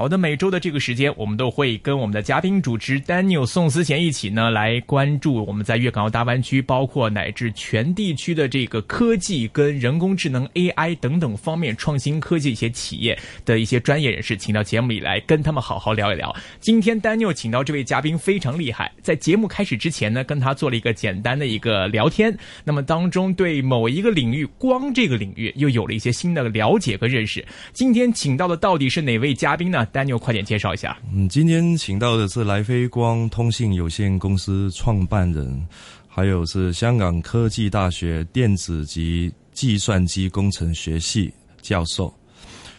好的，每周的这个时间，我们都会跟我们的嘉宾主持 Daniel 宋思贤一起呢，来关注我们在粤港澳大湾区，包括乃至全地区的这个科技跟人工智能 AI 等等方面创新科技一些企业的一些专业人士，请到节目里来跟他们好好聊一聊。今天 Daniel 请到这位嘉宾非常厉害，在节目开始之前呢，跟他做了一个简单的一个聊天，那么当中对某一个领域光这个领域又有了一些新的了解和认识。今天请到的到底是哪位嘉宾呢？Daniel，快点介绍一下。嗯，今天请到的是来飞光通信有限公司创办人，还有是香港科技大学电子及计算机工程学系教授，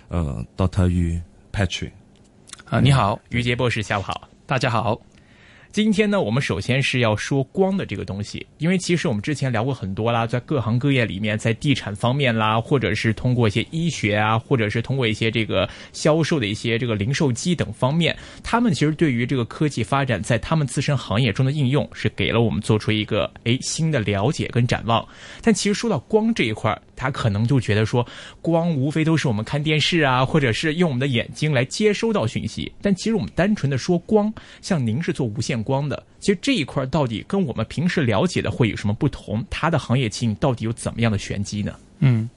呃，Doctor Yu Patrick。啊，你好，于杰博士，下午好，大家好。今天呢，我们首先是要说光的这个东西，因为其实我们之前聊过很多啦，在各行各业里面，在地产方面啦，或者是通过一些医学啊，或者是通过一些这个销售的一些这个零售机等方面，他们其实对于这个科技发展在他们自身行业中的应用，是给了我们做出一个诶新的了解跟展望。但其实说到光这一块儿，他可能就觉得说，光无非都是我们看电视啊，或者是用我们的眼睛来接收到讯息。但其实我们单纯的说光，像您是做无线光的，其实这一块到底跟我们平时了解的会有什么不同？它的行业性到底有怎么样的玄机呢？嗯，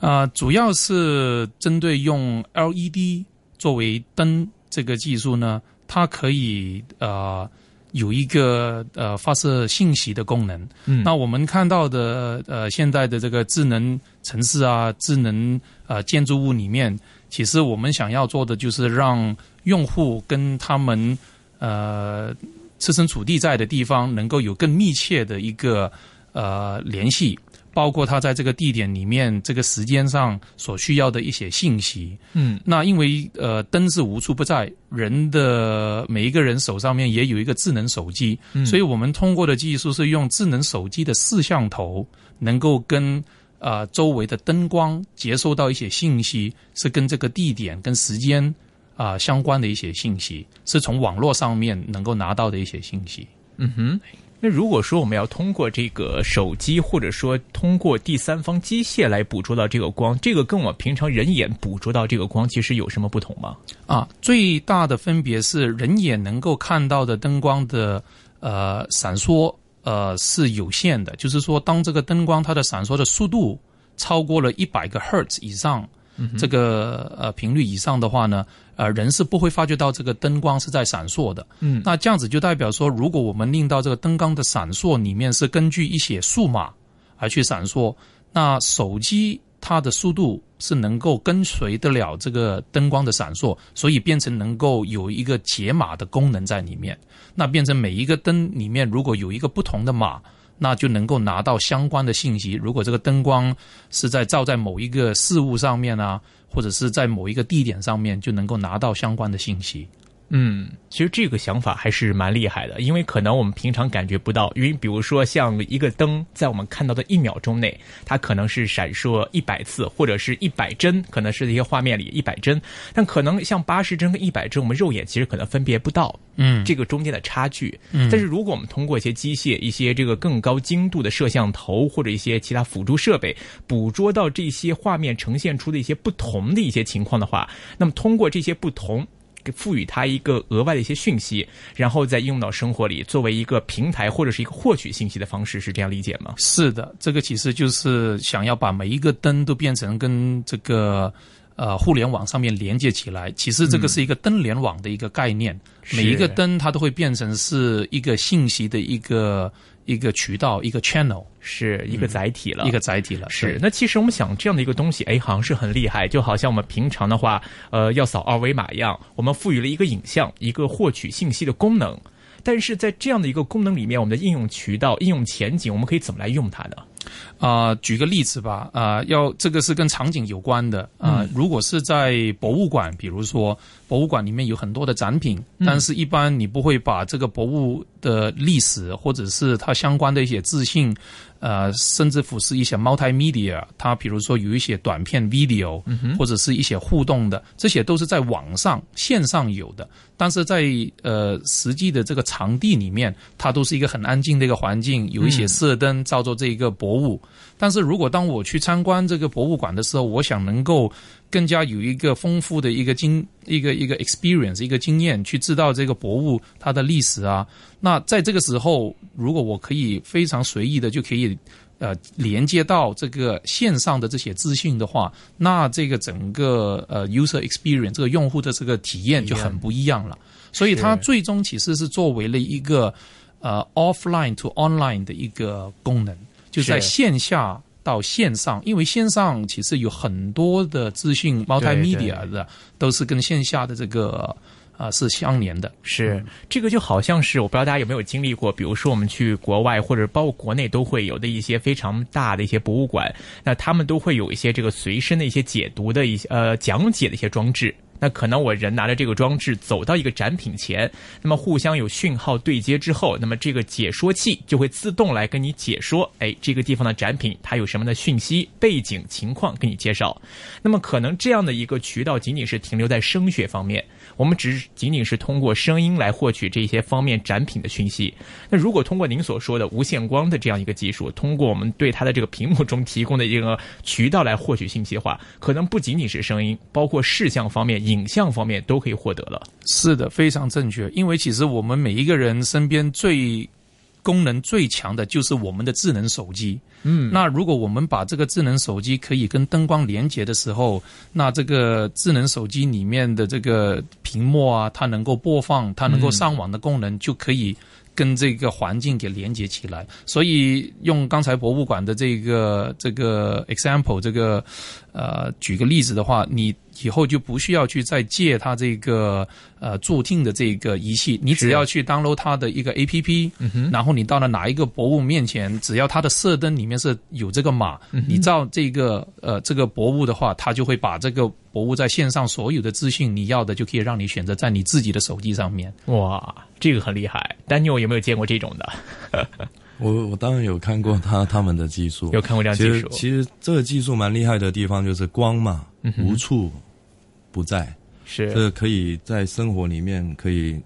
啊、主要是针对用 LED 作为灯这个技术呢，它可以呃有一个呃发射信息的功能。嗯那我们看到的呃现在的这个智能城市啊、智能呃建筑物里面，其实我们想要做的就是让用户跟他们呃设身处地在的地方能够有更密切的一个呃联系。包括他在这个地点里面，这个时间上所需要的一些信息。嗯那因为呃灯是无处不在，人的每一个人手上面也有一个智能手机，嗯所以我们通过的技术是用智能手机的摄像头，能够跟呃周围的灯光接收到一些信息，是跟这个地点跟时间啊、相关的一些信息，是从网络上面能够拿到的一些信息。嗯哼。那如果说我们要通过这个手机，或者说通过第三方机械来捕捉到这个光，这个跟我平常人眼捕捉到这个光，其实有什么不同吗？啊，最大的分别是人眼能够看到的灯光的呃闪烁呃是有限的，就是说，当这个灯光它的闪烁的速度超过了一百个赫兹以上，这个呃频率以上的话呢，呃人是不会发觉到这个灯光是在闪烁的。嗯那这样子就代表说，如果我们令到这个灯光的闪烁里面是根据一些数码而去闪烁，那手机它的速度是能够跟随得了这个灯光的闪烁，所以变成能够有一个解码的功能在里面。那变成每一个灯里面如果有一个不同的码，那就能够拿到相关的信息。如果这个灯光是在照在某一个事物上面啊，或者是在某一个地点上面，就能够拿到相关的信息。嗯，其实这个想法还是蛮厉害的，因为可能我们平常感觉不到，因为比如说像一个灯，在我们看到的一秒钟内，它可能是闪烁一百次，或者是一百帧，可能是一些画面里一百帧，但可能像八十帧跟一百帧，我们肉眼其实可能分别不到，嗯这个中间的差距。嗯但是如果我们通过一些机械、一些这个更高精度的摄像头或者一些其他辅助设备，捕捉到这些画面呈现出的一些不同的一些情况的话，那么通过这些不同。给赋予它一个额外的一些讯息，然后再应用到生活里，作为一个平台或者是一个获取信息的方式，是这样理解吗？是的，这个其实就是想要把每一个灯都变成跟这个呃互联网上面连接起来。其实这个是一个灯联网的一个概念，是每一个灯它都会变成是一个信息的一个一个渠道，一个 channel，是一个载体了，一个载体了。是，那其实我们想这样的一个东西，哎，好像是很厉害，就好像我们平常的话，呃，要扫二维码一样，我们赋予了一个影像，一个获取信息的功能。但是在这样的一个功能里面，我们的应用渠道、应用前景，我们可以怎么来用它呢？啊、举个例子吧，啊、要这个是跟场景有关的啊、嗯如果是在博物馆，比如说博物馆里面有很多的展品，但是一般你不会把这个博物的历史，或者是它相关的一些资讯，呃，甚至乎是一些 multimedia，它比如说有一些短片 video，或者是一些互动的，这些都是在网上线上有的，但是在呃实际的这个场地里面，它都是一个很安静的一个环境，有一些射灯照着这一个博物。但是如果当我去参观这个博物馆的时候，我想能够更加有一个丰富的一个经一个一个 experience 一个经验，去知道这个博物它的历史啊。那在这个时候，如果我可以非常随意的就可以呃连接到这个线上的这些资讯的话，那这个整个呃 user experience 这个用户的这个体验就很不一样了。所以它最终其实是作为了一个呃 offline to online 的一个功能。就在线下到线上，因为线上其实有很多的资讯，multimedia 的都是跟线下的这个啊是相连的。是这个就好像是我不知道大家有没有经历过，比如说我们去国外或者包括国内都会有的一些非常大的一些博物馆，那他们都会有一些这个随身的一些解读的一些呃讲解的一些装置。那可能我人拿着这个装置走到一个展品前，那么互相有讯号对接之后，那么这个解说器就会自动来跟你解说，哎，这个地方的展品它有什么的讯息、背景情况跟你介绍。那么可能这样的一个渠道仅仅是停留在声学方面，我们只仅仅是通过声音来获取这些方面展品的讯息。那如果通过您所说的无线光的这样一个技术，通过我们对它的这个屏幕中提供的一个渠道来获取信息的话，可能不仅仅是声音，包括视像方面。影像方面都可以获得了，是的，非常正确。因为其实我们每一个人身边最功能最强的就是我们的智能手机。嗯，那如果我们把这个智能手机可以跟灯光连接的时候，那这个智能手机里面的这个屏幕啊，它能够播放、它能够上网的功能就可以。跟这个环境给连接起来，所以用刚才博物馆的这个这个 example，这个呃举个例子的话，你以后就不需要去再借它这个呃助听的这个仪器，你只要去 download 它的一个 A P P，然后你到了哪一个博物面前，只要它的射灯里面是有这个码，你照这个呃这个博物的话，它就会把这个博物在线上所有的资讯你要的就可以让你选择在你自己的手机上面。哇！这个很厉害，Daniel 有没有见过这种的？我我当然有看过他他们的技术，有看过这样技术。其实这个技术蛮厉害的地方就是光嘛，无处不在，是这可以在生活里面可以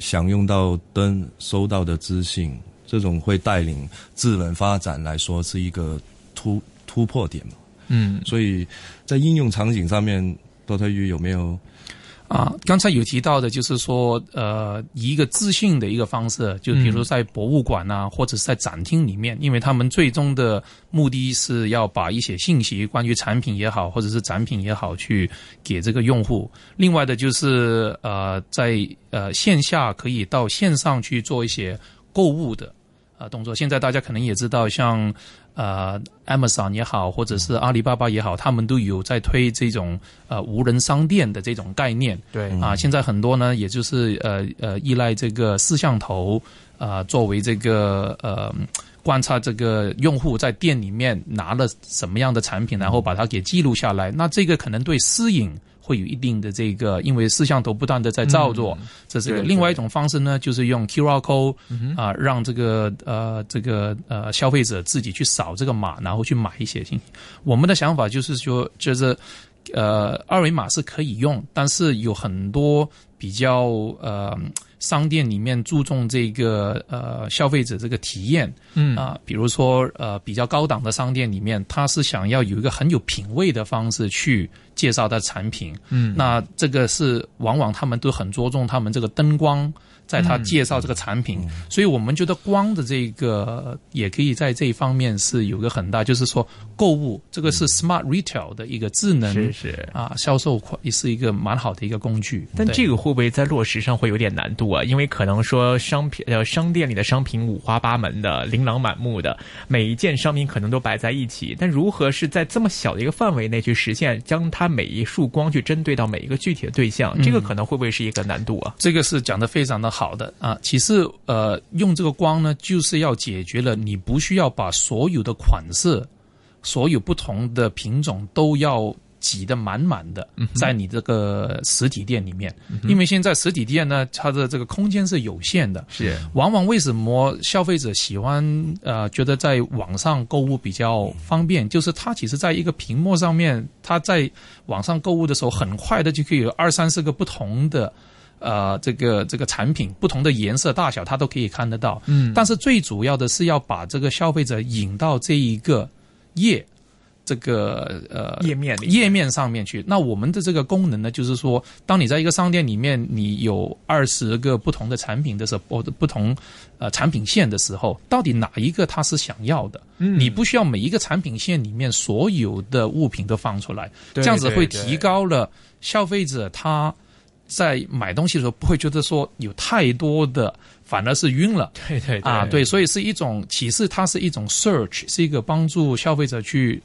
享用到灯收到的资讯，这种会带领智能发展来说是一个突突破点嘛。嗯，所以在应用场景上面，多特鱼有没有？啊，刚才有提到的，就是说，呃，一个自信的一个方式，就比如在博物馆啊，或者是在展厅里面，因为他们最终的目的是要把一些信息，关于产品也好，或者是展品也好，去给这个用户。另外的就是，呃，在呃线下可以到线上去做一些购物的啊动作。现在大家可能也知道，像。呃，Amazon 也好，或者是阿里巴巴也好，他们都有在推这种呃无人商店的这种概念。对啊，现在很多呢，也就是呃呃依赖这个摄像头啊，作为这个呃观察这个用户在店里面拿了什么样的产品，然后把它给记录下来。那这个可能对私隐。会有一定的这个，因为摄像头不断的在照做，这是个另外一种方式呢，就是用 QR code 啊，让这个呃这个呃消费者自己去扫这个码，然后去买一些信息。我们的想法就是说，就是呃二维码是可以用，但是有很多比较呃。商店里面注重这个呃消费者这个体验，嗯啊，比如说呃比较高档的商店里面，他是想要有一个很有品味的方式去介绍他的产品，嗯，那这个是往往他们都很着重他们这个灯光。在他介绍这个产品，所以我们觉得光的这个也可以在这一方面是有个很大，就是说购物这个是 smart retail 的一个智能是是啊销售也是一个蛮好的一个工具。但这个会不会在落实上会有点难度啊？因为可能说商品呃商店里的商品五花八门的琳琅满目的每一件商品可能都摆在一起，但如何是在这么小的一个范围内去实现将它每一束光去针对到每一个具体的对象，这个可能会不会是一个难度啊？这个是讲的非常的。好的啊，其实呃，用这个光呢，就是要解决了你不需要把所有的款式、所有不同的品种都要挤得满满的，在你这个实体店里面，因为现在实体店呢，它的这个空间是有限的，是。往往为什么消费者喜欢呃觉得在网上购物比较方便，就是它其实在一个屏幕上面，它在网上购物的时候，很快的就可以有二三四个不同的。呃，这个这个产品不同的颜色大小，它都可以看得到。嗯，但是最主要的是要把这个消费者引到这一个页，这个呃页面页面上面去。那我们的这个功能呢，就是说，当你在一个商店里面，你有二十个不同的产品的时候，不同呃产品线的时候，到底哪一个他是想要的？嗯，你不需要每一个产品线里面所有的物品都放出来，这样子会提高了消费者他。在买东西的时候，不会觉得说有太多的，反而是晕了。对对啊，对，所以是一种启示它是一种 search，是一个帮助消费者去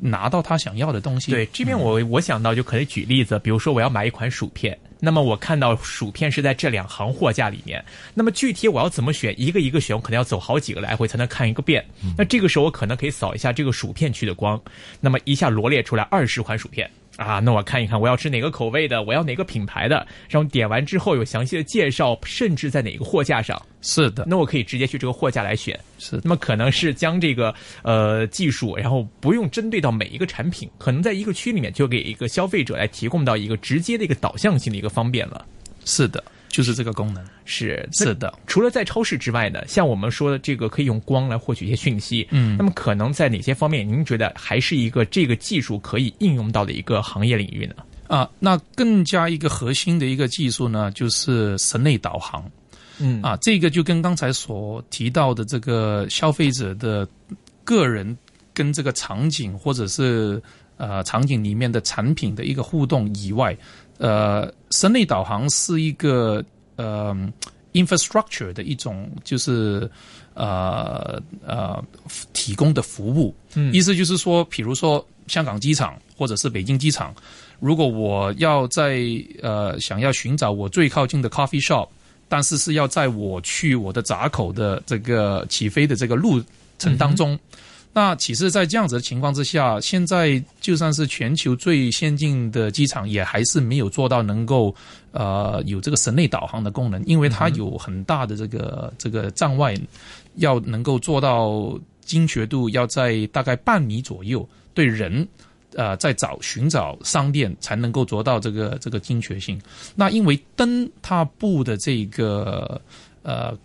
拿到他想要的东西。对，这边我我想到就可以举例子，比如说我要买一款薯片，那么我看到薯片是在这两行货架里面，那么具体我要怎么选，一个一个选，我可能要走好几个来回才能看一个遍。那这个时候我可能可以扫一下这个薯片区的光，那么一下罗列出来二十款薯片。啊，那我看一看，我要吃哪个口味的，我要哪个品牌的，然后点完之后有详细的介绍，甚至在哪个货架上。是的，那我可以直接去这个货架来选。是，那么可能是将这个呃技术，然后不用针对到每一个产品，可能在一个区里面就给一个消费者来提供到一个直接的一个导向性的一个方便了。是的。就是这个功能是是的，除了在超市之外呢，像我们说的这个可以用光来获取一些讯息，嗯，那么可能在哪些方面您觉得还是一个这个技术可以应用到的一个行业领域呢？啊，那更加一个核心的一个技术呢，就是神内导航，嗯啊，这个就跟刚才所提到的这个消费者的个人跟这个场景或者是呃场景里面的产品的一个互动以外。呃，神内导航是一个呃 infrastructure 的一种，就是呃呃提供的服务。嗯，意思就是说，比如说香港机场或者是北京机场，如果我要在呃想要寻找我最靠近的 coffee shop，但是是要在我去我的闸口的这个起飞的这个路程当中。那其实，在这样子的情况之下，现在就算是全球最先进的机场，也还是没有做到能够呃有这个神内导航的功能，因为它有很大的这个这个站外，要能够做到精确度要在大概半米左右，对人呃在找寻找商店才能够做到这个这个精确性。那因为灯它布的这个呃。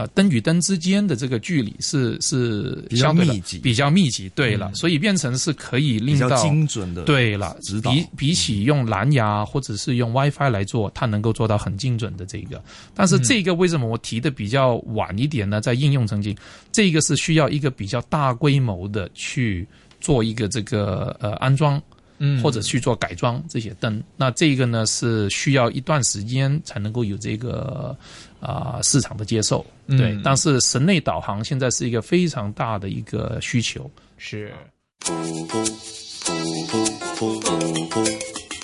呃，灯与灯之间的这个距离是是比较密集，比较密集。对了，所以变成是可以令到精准的。对了，比比起用蓝牙或者是用 WiFi 来做，它能够做到很精准的这个。但是这个为什么我提的比较晚一点呢？在应用层级，这个是需要一个比较大规模的去做一个这个呃安装。嗯，或者去做改装这些灯，那这个呢是需要一段时间才能够有这个啊市场的接受，对。但是神内导航现在是一个非常大的一个需求，是。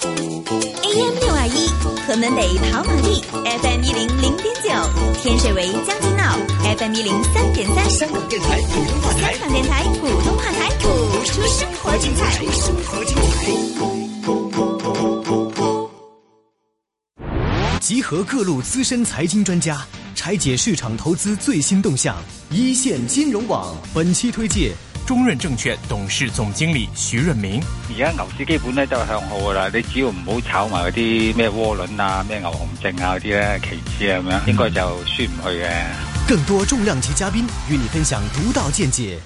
AM 六二一，河门北跑马地，FM 一零零点九，天水围将军澳，FM 一零三点三，香港电台普通话台，香港电台普通话台，播出生活精彩，生活精彩。集合各路资深财经专家，拆解市场投资最新动向，一线金融网本期推介。中润证券董事总经理徐润明：而家牛市基本咧都係向好噶啦，你只要唔好炒埋嗰啲咩窩輪啊、咩牛熊證啊嗰啲咧，期指啊咁樣，應該就輸唔去嘅。更多重量級嘉賓與你分享獨到見解，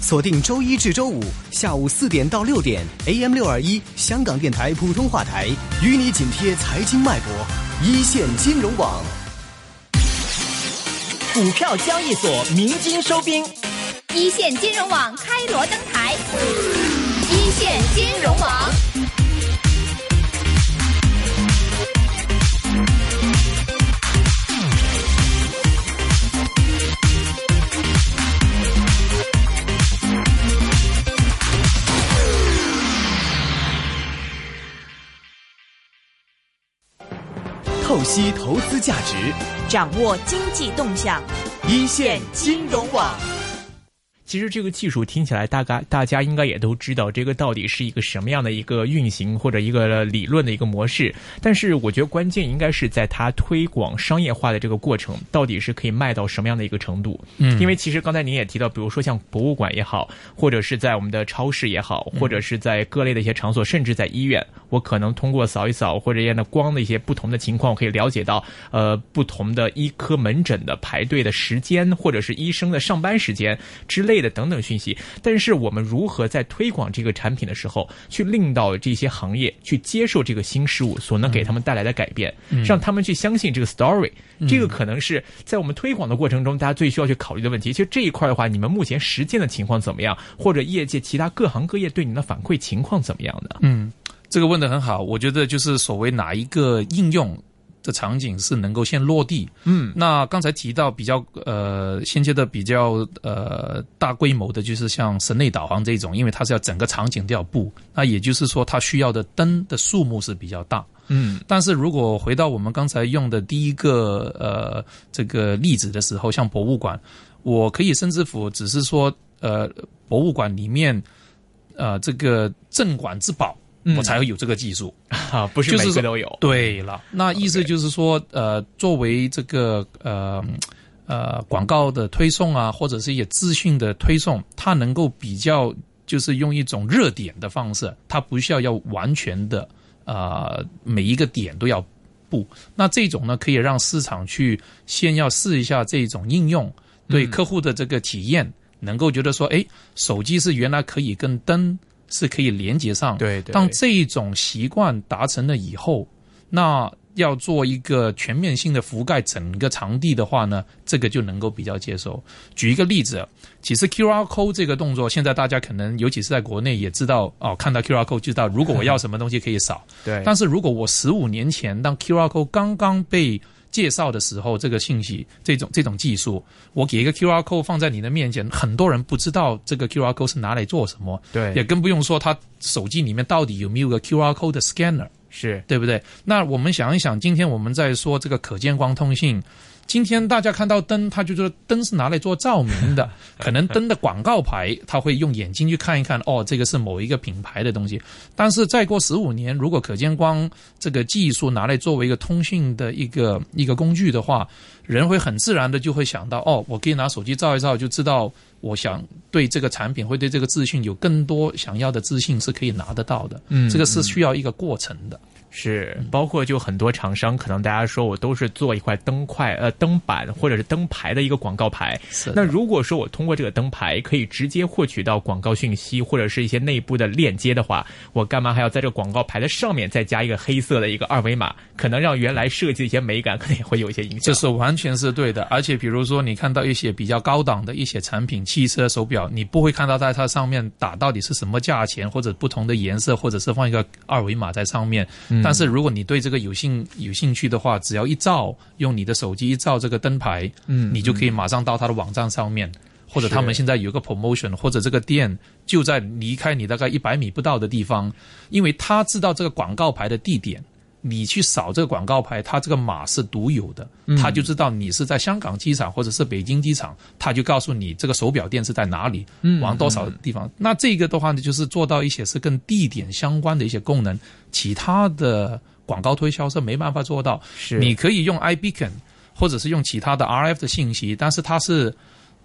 鎖定周一至周五下午四點到六點，AM 六二一香港電台普通話台，與你緊貼財經脈搏，一線金融網。股票交易所鳴金收兵。一线金融网开锣登台，一线金融网。透析投资价值，掌握经济动向，一线金融網。其实这个技术听起来，大概大家应该也都知道，这个到底是一个什么样的一个运行或者一个理论的一个模式。但是我觉得关键应该是在它推广商业化的这个过程，到底是可以卖到什么样的一个程度。嗯因为其实刚才您也提到，比如说像博物馆也好，或者是在我们的超市也好，或者是在各类的一些场所，甚至在医院，我可能通过扫一扫或者这样的光的一些不同的情况，我可以了解到呃不同的医科门诊的排队的时间，或者是医生的上班时间之类的等等讯息。但是我们如何在推广这个产品的时候，去令到这些行业去接受这个新事物所能给他们带来的改变，让他们去相信这个 story，、这个可能是在我们推广的过程中，大家最需要去考虑的问题。其实这一块的话，你们目前实践的情况怎么样，或者业界其他各行各业对你的反馈情况怎么样呢？嗯，这个问的很好，我觉得就是所谓哪一个应用的场景是能够先落地。嗯，那刚才提到比较呃先接的比较呃大规模的，就是像神内导航这种，因为它是要整个场景都要布，那也就是说它需要的灯的数目是比较大。嗯但是如果回到我们刚才用的第一个呃这个例子的时候，像博物馆，我可以甚至乎只是说呃博物馆里面呃这个镇馆之宝，嗯我才会有这个技术。啊，不是就是说每个都有。对了，那意思就是说，呃，作为这个呃呃广告的推送啊，或者是一些资讯的推送，它能够比较就是用一种热点的方式，它不需要要完全的呃每一个点都要布。那这种呢，可以让市场去先要试一下这种应用，对嗯客户的这个体验，能够觉得说，哎，手机是原来可以跟灯是可以连接上，对对当这种习惯达成了以后，那要做一个全面性的覆盖整个场地的话呢，这个就能够比较接受。举一个例子，其实 QR code 这个动作，现在大家可能尤其是在国内也知道哦，看到 QR code 就知道，如果我要什么东西可以扫。对，但是如果我十五年前当 QR code 刚刚被介绍的时候，这个信息这种这种技术，我给一个 QR code 放在你的面前，很多人不知道这个 QR code 是拿来做什么，对也更不用说他手机里面到底有没有个 QR code 的 scanner。是对不对？那我们想一想，今天我们在说这个可见光通信，今天大家看到灯，他就说灯是拿来做照明的，可能灯的广告牌他会用眼睛去看一看，哦，这个是某一个品牌的东西。但是再过十五年，如果可见光这个技术拿来作为一个通讯的一个一个工具的话，人会很自然的就会想到，哦，我可以拿手机照一照，就知道我想对这个产品会对这个资讯有更多想要的资讯是可以拿得到的。嗯这个是需要一个过程的。是，包括就很多厂商，可能大家说我都是做一块灯块、呃灯板或者是灯牌的一个广告牌。是那如果说我通过这个灯牌可以直接获取到广告讯息或者是一些内部的链接的话，我干嘛还要在这个广告牌的上面再加一个黑色的一个二维码？可能让原来设计的一些美感可能也会有一些影响。这是完全是对的，而且比如说你看到一些比较高档的一些产品，汽车手表，你不会看到在它上面打到底是什么价钱，或者不同的颜色，或者是放一个二维码在上面。但是如果你对这个有兴有兴趣的话，只要一照，用你的手机一照这个灯牌，嗯你就可以马上到他的网站上面。或者他们现在有一个 promotion，或者这个店就在离开你大概一百米不到的地方，因为他知道这个广告牌的地点，你去扫这个广告牌，它这个码是独有的，他就知道你是在香港机场或者是北京机场，他就告诉你这个手表店是在哪里，往多少地方。那这个的话呢，就是做到一些是跟地点相关的一些功能，其他的广告推销是没办法做到。是你可以用 iBeacon 或者是用其他的 RF 的信息，但是它是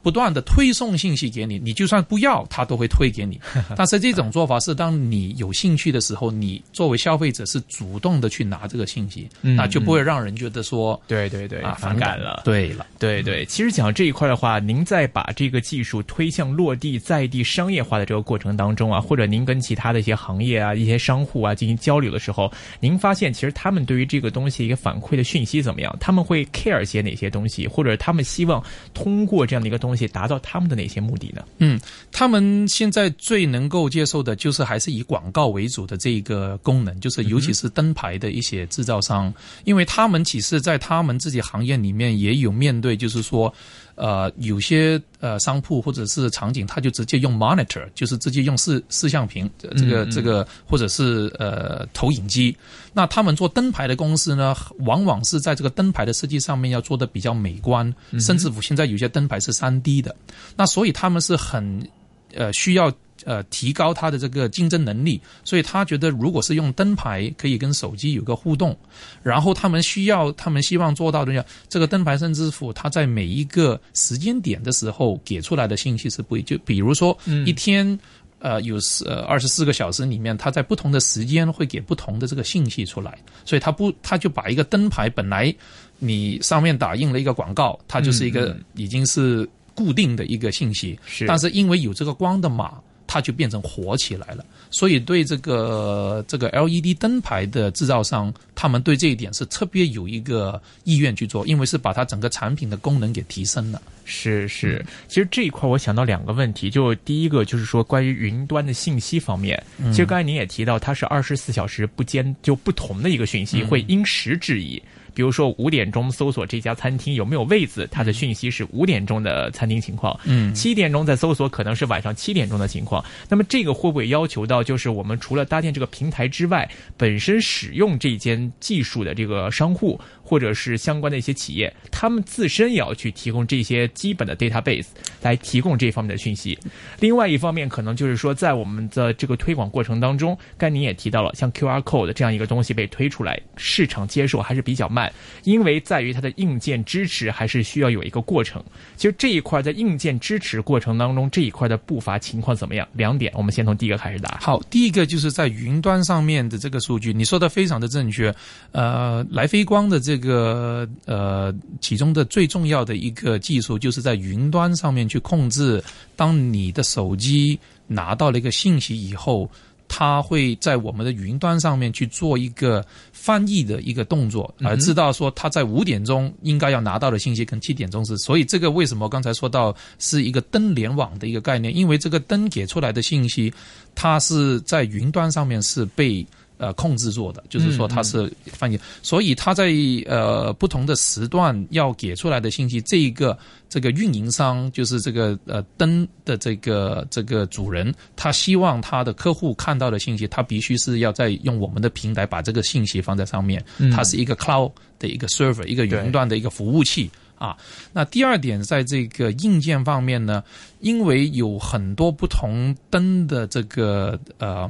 不断的推送信息给你，你就算不要，他都会推给你。但是这种做法是，当你有兴趣的时候，你作为消费者是主动的去拿这个信息，嗯那就不会让人觉得说对对对，啊反感了。对了，对对，其实讲这一块的话，您在把这个技术推向落地、在地商业化的这个过程当中啊，或者您跟其他的一些行业啊、一些商户啊进行交流的时候，您发现其实他们对于这个东西一个反馈的讯息怎么样？他们会 care 些哪些东西，或者他们希望通过这样的一个东西达到他们的哪些目的呢？嗯，他们现在最能够接受的就是还是以广告为主的这一个功能，就是尤其是灯牌的一些制造商，因为他们其实在他们自己行业里面也有面对，就是说，呃，有些呃商铺或者是场景，他就直接用 monitor，就是直接用视视像屏，呃这个这个或者是呃投影机。那他们做灯牌的公司呢，往往是在这个灯牌的设计上面要做的比较美观，甚至乎现在有些灯牌是三 D 的。那所以他们是很呃需要呃提高它的这个竞争能力，所以他觉得如果是用灯牌可以跟手机有个互动，然后他们需要他们希望做到的要这个灯牌生支付，它在每一个时间点的时候给出来的信息是不一，就比如说一天。呃，有十呃二十四个小时里面，它在不同的时间会给不同的这个信息出来，所以它不，它就把一个灯牌本来你上面打印了一个广告，它就是一个已经是固定的一个信息，是。但是因为有这个光的码，它就变成火起来了。所以对这个这个 LED 灯牌的制造商，他们对这一点是特别有一个意愿去做，因为是把它整个产品的功能给提升了。是是，其实这一块我想到两个问题，就第一个就是说关于云端的信息方面，其实刚才您也提到，它是二十四小时不间就不同的一个讯息，会因时制宜。比如说五点钟搜索这家餐厅有没有位子，它的讯息是五点钟的餐厅情况。嗯，七点钟再搜索可能是晚上七点钟的情况。那么这个会不会要求到，就是我们除了搭建这个平台之外，本身使用这间技术的这个商户或者是相关的一些企业，他们自身也要去提供这些基本的 database 来提供这方面的讯息。另外一方面，可能就是说在我们的这个推广过程当中，刚才您也提到了，像 QR code 这样一个东西被推出来，市场接受还是比较慢。因为在于它的硬件支持还是需要有一个过程。其实这一块在硬件支持过程当中，这一块的步伐情况怎么样？两点，我们先从第一个开始答。好，第一个就是在云端上面的这个数据，你说的非常的正确。呃，来飞光的这个呃，其中的最重要的一个技术，就是在云端上面去控制，当你的手机拿到了一个信息以后。它会在我们的云端上面去做一个翻译的一个动作，而知道说它在五点钟应该要拿到的信息跟七点钟是，所以这个为什么刚才说到是一个灯联网的一个概念？因为这个灯给出来的信息，它是在云端上面是被。呃，控制做的，就是说它是翻译，所以它在呃不同的时段要给出来的信息，这一个这个运营商就是这个呃灯的这个这个主人，他希望他的客户看到的信息，他必须是要在用我们的平台把这个信息放在上面，它是一个 cloud 的一个 server，一个云端的一个服务器啊。那第二点，在这个硬件方面呢，因为有很多不同灯的这个呃。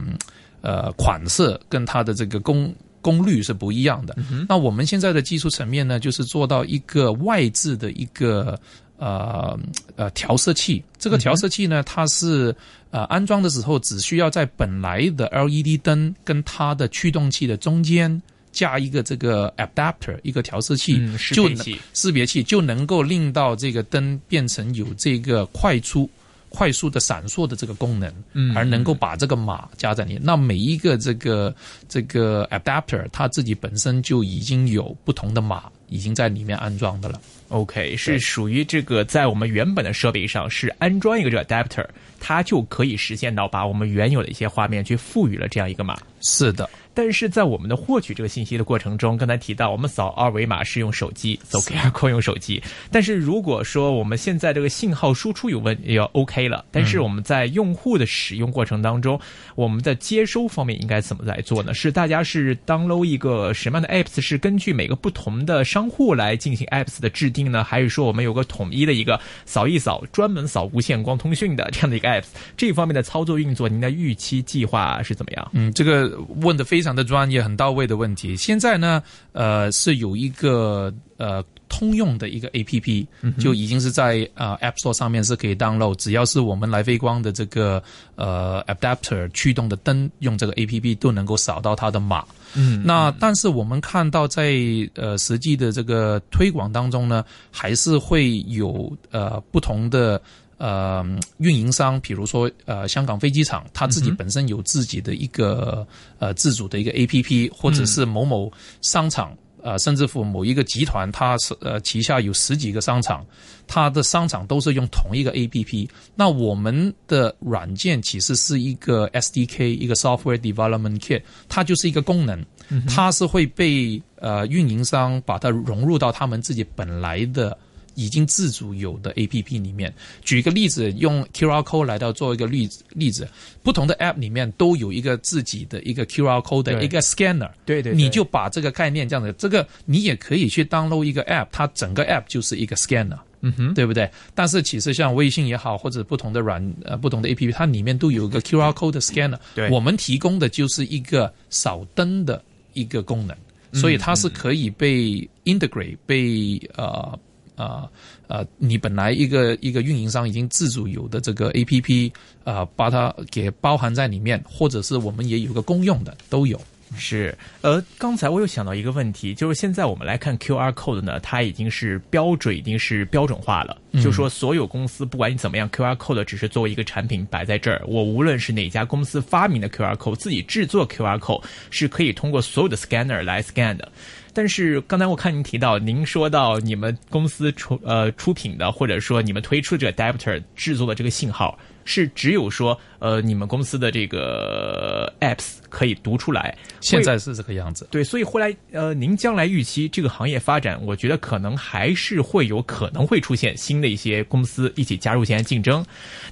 呃，款式跟它的这个功功率是不一样的。那我们现在的技术层面呢，就是做到一个外置的一个呃呃调色器。这个调色器呢，它是呃安装的时候只需要在本来的 LED 灯跟它的驱动器的中间加一个这个 adapter，一个调色器，就能识别器就能够令到这个灯变成有这个快出。快速的闪烁的这个功能，嗯，而能够把这个码加在里，那每一个这个这个 adapter 它自己本身就已经有不同的码，已经在里面安装的了。OK，是属于这个在我们原本的设备上是安装一个这个 adapter，它就可以实现到把我们原有的一些画面去赋予了这样一个码。是的。但是在我们的获取这个信息的过程中，刚才提到我们扫二维码是用手机，扫 QR code 用手机。但是如果说我们现在这个信号输出有问要 OK 了，但是我们在用户的使用过程当中，我们在接收方面应该怎么来做呢？是大家是 download 一个什么样的 apps？是根据每个不同的商户来进行 apps 的制定呢？还是说我们有个统一的一个扫一扫，专门扫无线光通讯的这样的一个 apps？这方面的操作运作，您的预期计划是怎么样？嗯，这个问的非。非常的专业、很到位的问题。现在呢，呃，是有一个呃通用的一个 A P P，就已经是在呃 App Store 上面是可以 download。只要是我们来飞光的这个呃 adapter 驱动的灯，用这个 A P P 都能够扫到它的码。嗯，那但是我们看到在呃实际的这个推广当中呢，还是会有呃不同的。呃，运营商，比如说呃，香港飞机场，它自己本身有自己的一个呃自主的一个 A P P，或者是某某商场，呃，甚至乎某一个集团，它是呃旗下有十几个商场，它的商场都是用同一个 A P P。那我们的软件其实是一个 S D K，一个 Software Development Kit，它就是一个功能，它是会被呃运营商把它融入到他们自己本来的。已经自主有的 A P P 里面，举一个例子，用 Q R code 来到做一个例子，例子，不同的 App 里面都有一个自己的一个 Q R code 的一个 scanner，对对，你就把这个概念这样子，这个你也可以去 download 一个 App，它整个 App 就是一个 scanner。嗯哼，对不对？但是其实像微信也好，或者不同的软呃不同的 A P P，它里面都有一个 QR code 的 scanner。对。我们提供的就是一个扫灯的一个功能，所以它是可以被 integrate 被呃呃呃，你本来一个一个运营商已经自主有的这个 A P P 啊、把它给包含在里面，或者是我们也有个公用的都有。是，呃，刚才我又想到一个问题，就是现在我们来看 QR code 呢，它已经是标准，已经是标准化了。嗯就说所有公司不管你怎么样，QR code 只是作为一个产品摆在这儿。我无论是哪家公司发明的 QR code，自己制作 QR code 是可以通过所有的 scanner 来 scan 的。但是刚才我看您提到，您说到你们公司出呃出品的，或者说你们推出这个 adapter 制作的这个信号，是只有说呃你们公司的这个 apps 可以读出来。现在是这个样子。对，所以后来呃，您将来预期这个行业发展，我觉得可能还是会有可能会出现新的一些公司一起加入进来竞争。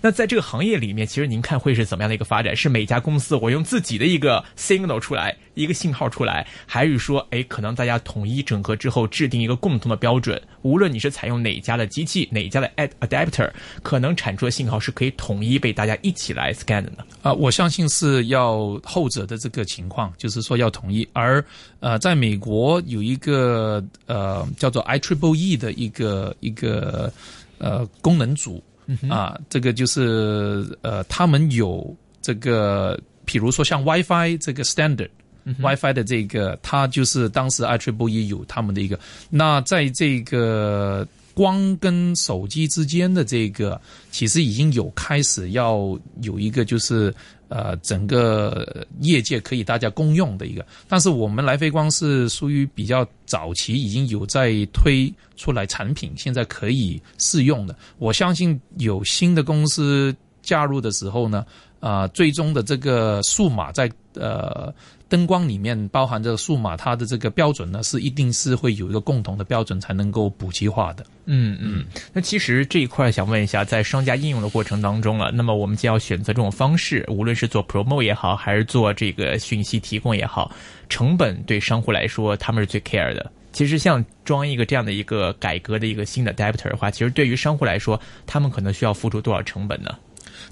那在这个行业里面，其实您看会是怎么样的一个发展？是每家公司我用自己的一个 signal 出来，一个信号出来，还是说，哎，可能大家统一整合之后制定一个共同的标准？无论你是采用哪家的机器，哪家的 ad adapter，可能产出的信号是可以统一被大家一起来 scan 的呢？啊、我相信是要后者的这个情况，就是说要统一。而呃，在美国有一个呃叫做 I Triple E 的一个一个呃功能组啊、这个就是呃他们有这个，比如说像 WiFi 这个 standard。WiFi 的这个，它就是当时 I Triple E 有他们的一个。那在这个光跟手机之间的这个，其实已经有开始要有一个就是呃整个业界可以大家公用的一个。但是我们来飞光是属于比较早期，已经有在推出来产品，现在可以试用的。我相信有新的公司加入的时候呢，啊、最终的这个数码在呃灯光里面包含着数码，它的这个标准呢是一定是会有一个共同的标准才能够普及化的。嗯嗯，那其实这一块想问一下，在商家应用的过程当中了，那么我们就要选择这种方式，无论是做 promo 也好，还是做这个讯息提供也好，成本对商户来说他们是最 care 的。其实像装一个这样的一个改革的一个新的 adapter 的话，其实对于商户来说，他们可能需要付出多少成本呢？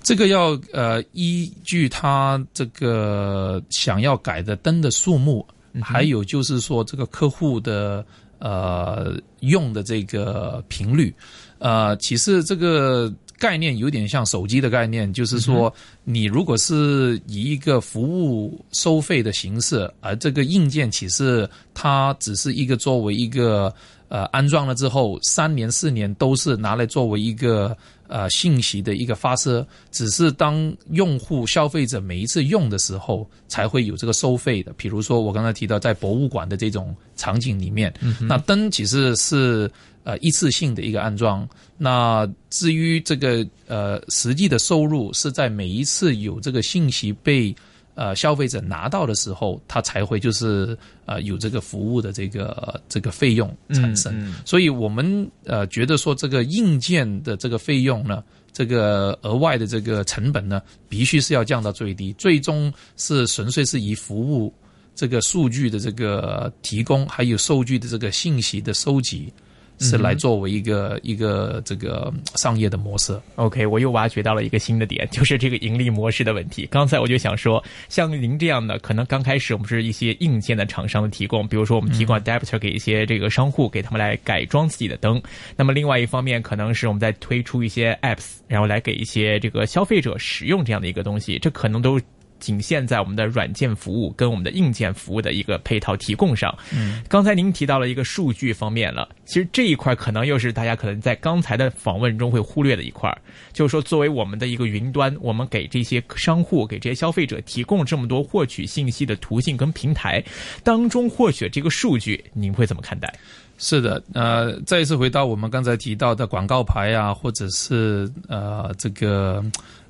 这个要呃依据他这个想要改的灯的数目，还有就是说这个客户的呃用的这个频率，呃，其实这个概念有点像手机的概念，就是说你如果是以一个服务收费的形式，而这个硬件其实它只是一个作为一个呃安装了之后三年四年都是拿来作为一个呃信息的一个发射，只是当用户消费者每一次用的时候才会有这个收费的。比如说我刚才提到在博物馆的这种场景里面，那灯其实是呃一次性的一个安装。那至于这个呃实际的收入是在每一次有这个信息被呃消费者拿到的时候，他才会就是呃有这个服务的这个这个费用产生。嗯嗯所以我们呃觉得说这个硬件的这个费用呢，这个额外的这个成本呢，必须是要降到最低，最终是纯粹是以服务这个数据的这个提供，还有数据的这个信息的收集。是来作为一个一个这个商业的模式。OK，我又挖掘到了一个新的点，就是这个盈利模式的问题。刚才我就想说，像您这样的，可能刚开始我们是一些硬件的厂商的提供，比如说我们提供 adapter 给一些这个商户，给他们来改装自己的灯。那么另外一方面，可能是我们在推出一些 apps，然后来给一些这个消费者使用这样的一个东西，这可能都。仅限在我们的软件服务跟我们的硬件服务的一个配套提供上。嗯，刚才您提到了一个数据方面了，其实这一块可能又是大家可能在刚才的访问中会忽略的一块，就是说作为我们的一个云端，我们给这些商户、给这些消费者提供这么多获取信息的途径跟平台当中获取这个数据，您会怎么看待？是的，呃，再一次回到我们刚才提到的广告牌啊，或者是呃这个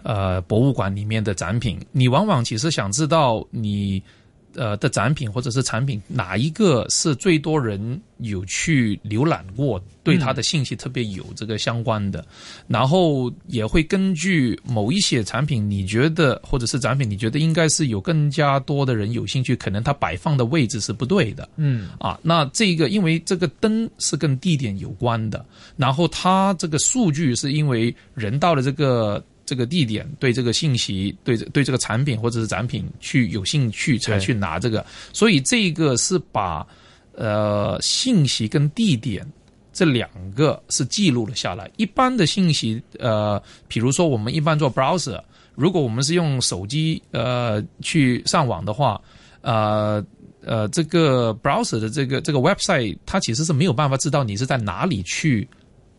呃博物馆里面的展品，你往往其实想知道你呃的展品或者是产品哪一个是最多人有去浏览过，对它的信息特别有这个相关的，然后也会根据某一些产品，你觉得或者是展品，你觉得应该是有更加多的人有兴趣，可能它摆放的位置是不对的，嗯。啊，那这个因为这个灯是跟地点有关的，然后它这个数据是因为人到了这个这个地点，对这个信息、对对这个产品或者是展品去有兴趣才去拿这个，所以这个是把呃信息跟地点。这两个是记录了下来。一般的信息，呃，比如说我们一般做 browser，如果我们是用手机呃去上网的话，呃呃，这个 browser 的这个这个 website，它其实是没有办法知道你是在哪里去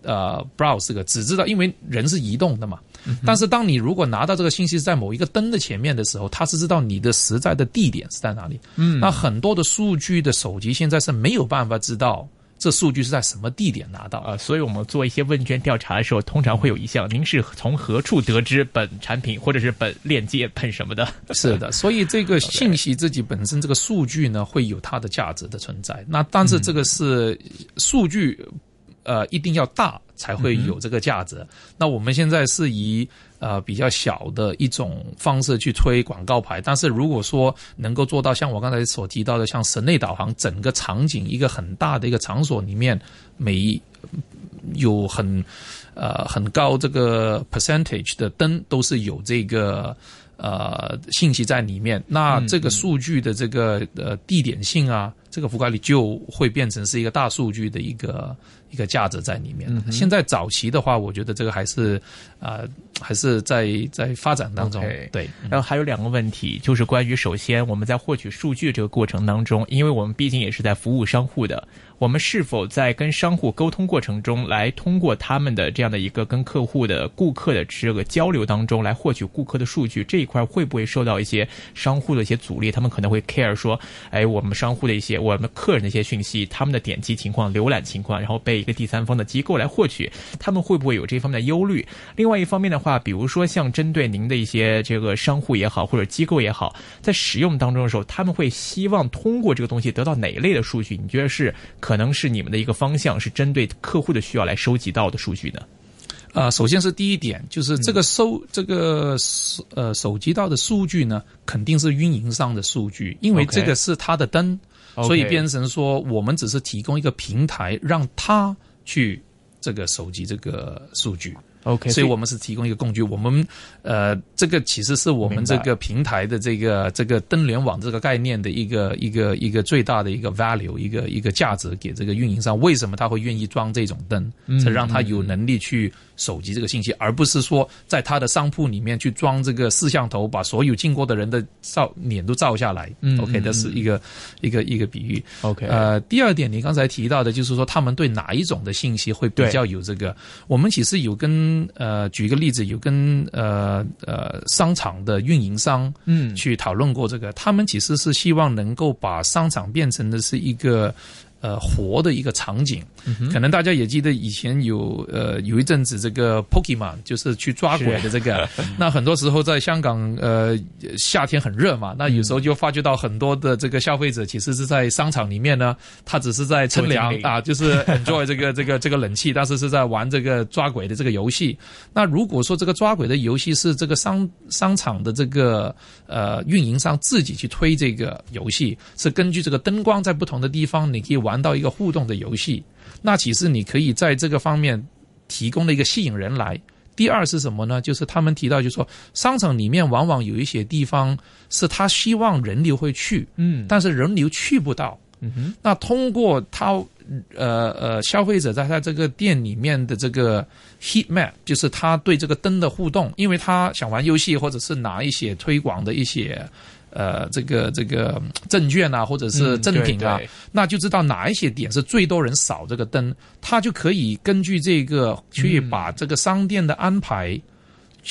呃 browse 这个，只知道因为人是移动的嘛。但是当你如果拿到这个信息是在某一个灯的前面的时候，它是知道你的实在的地点是在哪里。嗯，那很多的数据的手机现在是没有办法知道这数据是在什么地点拿到。啊、所以我们做一些问卷调查的时候，通常会有一项，您是从何处得知本产品或者是本链接本什么的？是的，所以这个信息自己本身这个数据呢，会有它的价值的存在。那但是这个是数据，呃，一定要大才会有这个价值。那我们现在是以呃比较小的一种方式去推广告牌，但是如果说能够做到像我刚才所提到的，像室内导航，整个场景一个很大的一个场所里面，每一有很呃很高这个 percentage 的灯都是有这个呃信息在里面，那这个数据的这个呃地点性啊，这个覆盖率就会变成是一个大数据的一个一个价值在里面。现在早期的话，我觉得这个还是呃还是在在发展当中对。然后还有两个问题，就是关于首先我们在获取数据这个过程当中，因为我们毕竟也是在服务商户的，我们是否在跟商户沟通过程中，来通过他们的这样的一个跟客户的顾客的这个交流当中，来获取顾客的数据这一块会不会受到一些商户的一些阻力？他们可能会 care 说，哎，我们商户的一些我们客人的一些讯息，他们的点击情况、浏览情况，然后被一个第三方的机构来获取，他们会不会有这方面的忧虑？另外一方面的话，比如说像针对您的一些这个商户也好，或者机构也好，在使用当中的时候，他们会希望通过这个东西得到哪一类的数据？你觉得是可能是你们的一个方向，是针对客户的需要来收集到的数据呢？呃，首先是第一点，就是这个收、这个呃手集到的数据呢，肯定是运营商的数据，因为这个是它的灯所以变成说我们只是提供一个平台，让他去这个收集这个数据。OK，所以我们是提供一个工具，我们呃，这个其实是我们这个平台的这个这个灯联网这个概念的一个一个一个最大的一个 value，一个一个价值给这个运营商。为什么他会愿意装这种灯？是让他有能力去收集这个信息，而不是说在他的商铺里面去装这个摄像头，把所有经过的人的照脸都照下来。嗯 OK，这是一个一个一个比喻。OK，呃，第二点，你刚才提到的，就是说他们对哪一种的信息会比较有这个？我们其实有跟呃，举一个例子，有跟呃呃商场的运营商嗯去讨论过这个，他们其实是希望能够把商场变成的是一个。呃，活的一个场景，可能大家也记得以前有呃有一阵子这个 Pokemon 就是去抓鬼的这个，那很多时候在香港呃夏天很热嘛，那有时候就发觉到很多的这个消费者其实是在商场里面呢，他只是在乘凉啊，就是 enjoy 这个 这个这个冷气，但是是在玩这个抓鬼的这个游戏。那如果说这个抓鬼的游戏是这个商商场的这个呃运营商自己去推这个游戏，是根据这个灯光在不同的地方，你可以玩到一个互动的游戏。那其实你可以在这个方面提供了一个吸引人来。第二是什么呢？就是他们提到，就是说商场里面往往有一些地方是他希望人流会去，嗯但是人流去不到。嗯哼那通过他呃呃消费者在他这个店里面的这个 heat map，就是他对这个灯的互动，因为他想玩游戏或者是拿一些推广的一些呃这个这个证券啊，或者是赠品啊，那就知道哪一些点是最多人扫这个灯，他就可以根据这个去把这个商店的安排。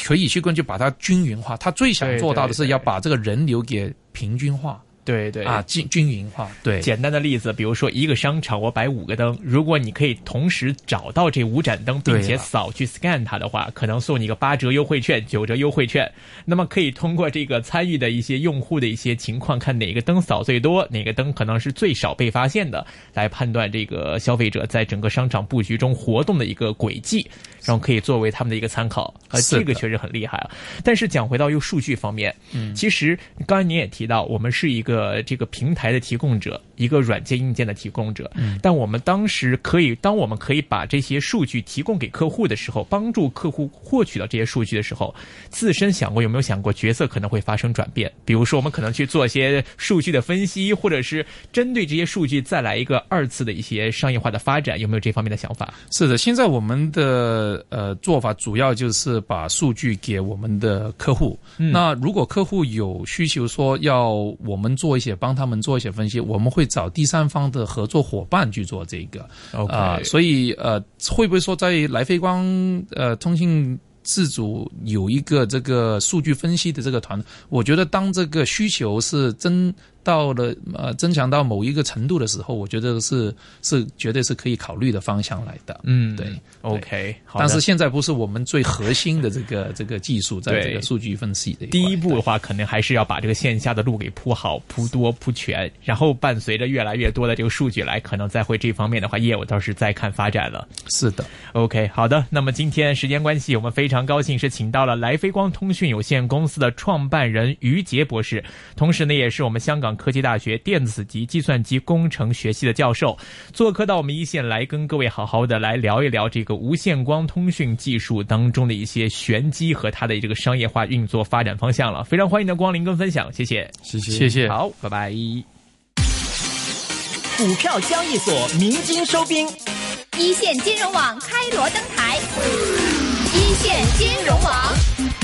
可以去根据把它均匀化，他最想做到的是要把这个人流给平均化。对对啊，均均匀化。对，简单的例子，比如说一个商场我摆五个灯，如果你可以同时找到这五盏灯，并且扫去 scan 它的话，可能送你一个八折优惠券、九折优惠券。那么可以通过这个参与的一些用户的一些情况，看哪个灯扫最多，哪个灯可能是最少被发现的，来判断这个消费者在整个商场布局中活动的一个轨迹，然后可以作为他们的一个参考。啊，这个确实很厉害啊。但是讲回到又数据方面，嗯，其实刚才您也提到，我们是一个这个平台的提供者，一个软件硬件的提供者。嗯，但我们当时可以，当我们可以把这些数据提供给客户的时候，帮助客户获取到这些数据的时候，自身想过有没有想过角色可能会发生转变？比如说，我们可能去做一些数据的分析，或者是针对这些数据再来一个二次的一些商业化的发展，有没有这方面的想法？是的，现在我们的呃做法主要就是把数据给我们的客户。那如果客户有需求说要我们做一些帮他们做一些分析，我们会找第三方的合作伙伴去做这个。啊，所以呃，会不会说在来飞光呃通信自主有一个这个数据分析的这个团？我觉得当这个需求是真。到了呃增强到某一个程度的时候，我觉得是是绝对是可以考虑的方向来的。嗯，对，OK。但是现在不是我们最核心的这个 这个技术，在这个数据分析的第一步的话，可能还是要把这个线下的路给铺好、铺多、铺全，然后伴随着越来越多的这个数据来，可能再会这方面的话业务倒是再看发展了。是的，OK，好的。那么今天时间关系，我们非常高兴是请到了来飞光通讯有限公司的创办人于杰博士，同时呢也是我们香港。科技大学电子及计算机工程学系的教授，做客到我们一线来，跟各位好好的来聊一聊这个无线光通讯技术当中的一些玄机和它的这个商业化运作发展方向了。非常欢迎的光临跟分享，谢谢，谢谢，谢谢，好，拜拜。股票交易所鸣金收兵，一线金融网开锣登台，一线金融网。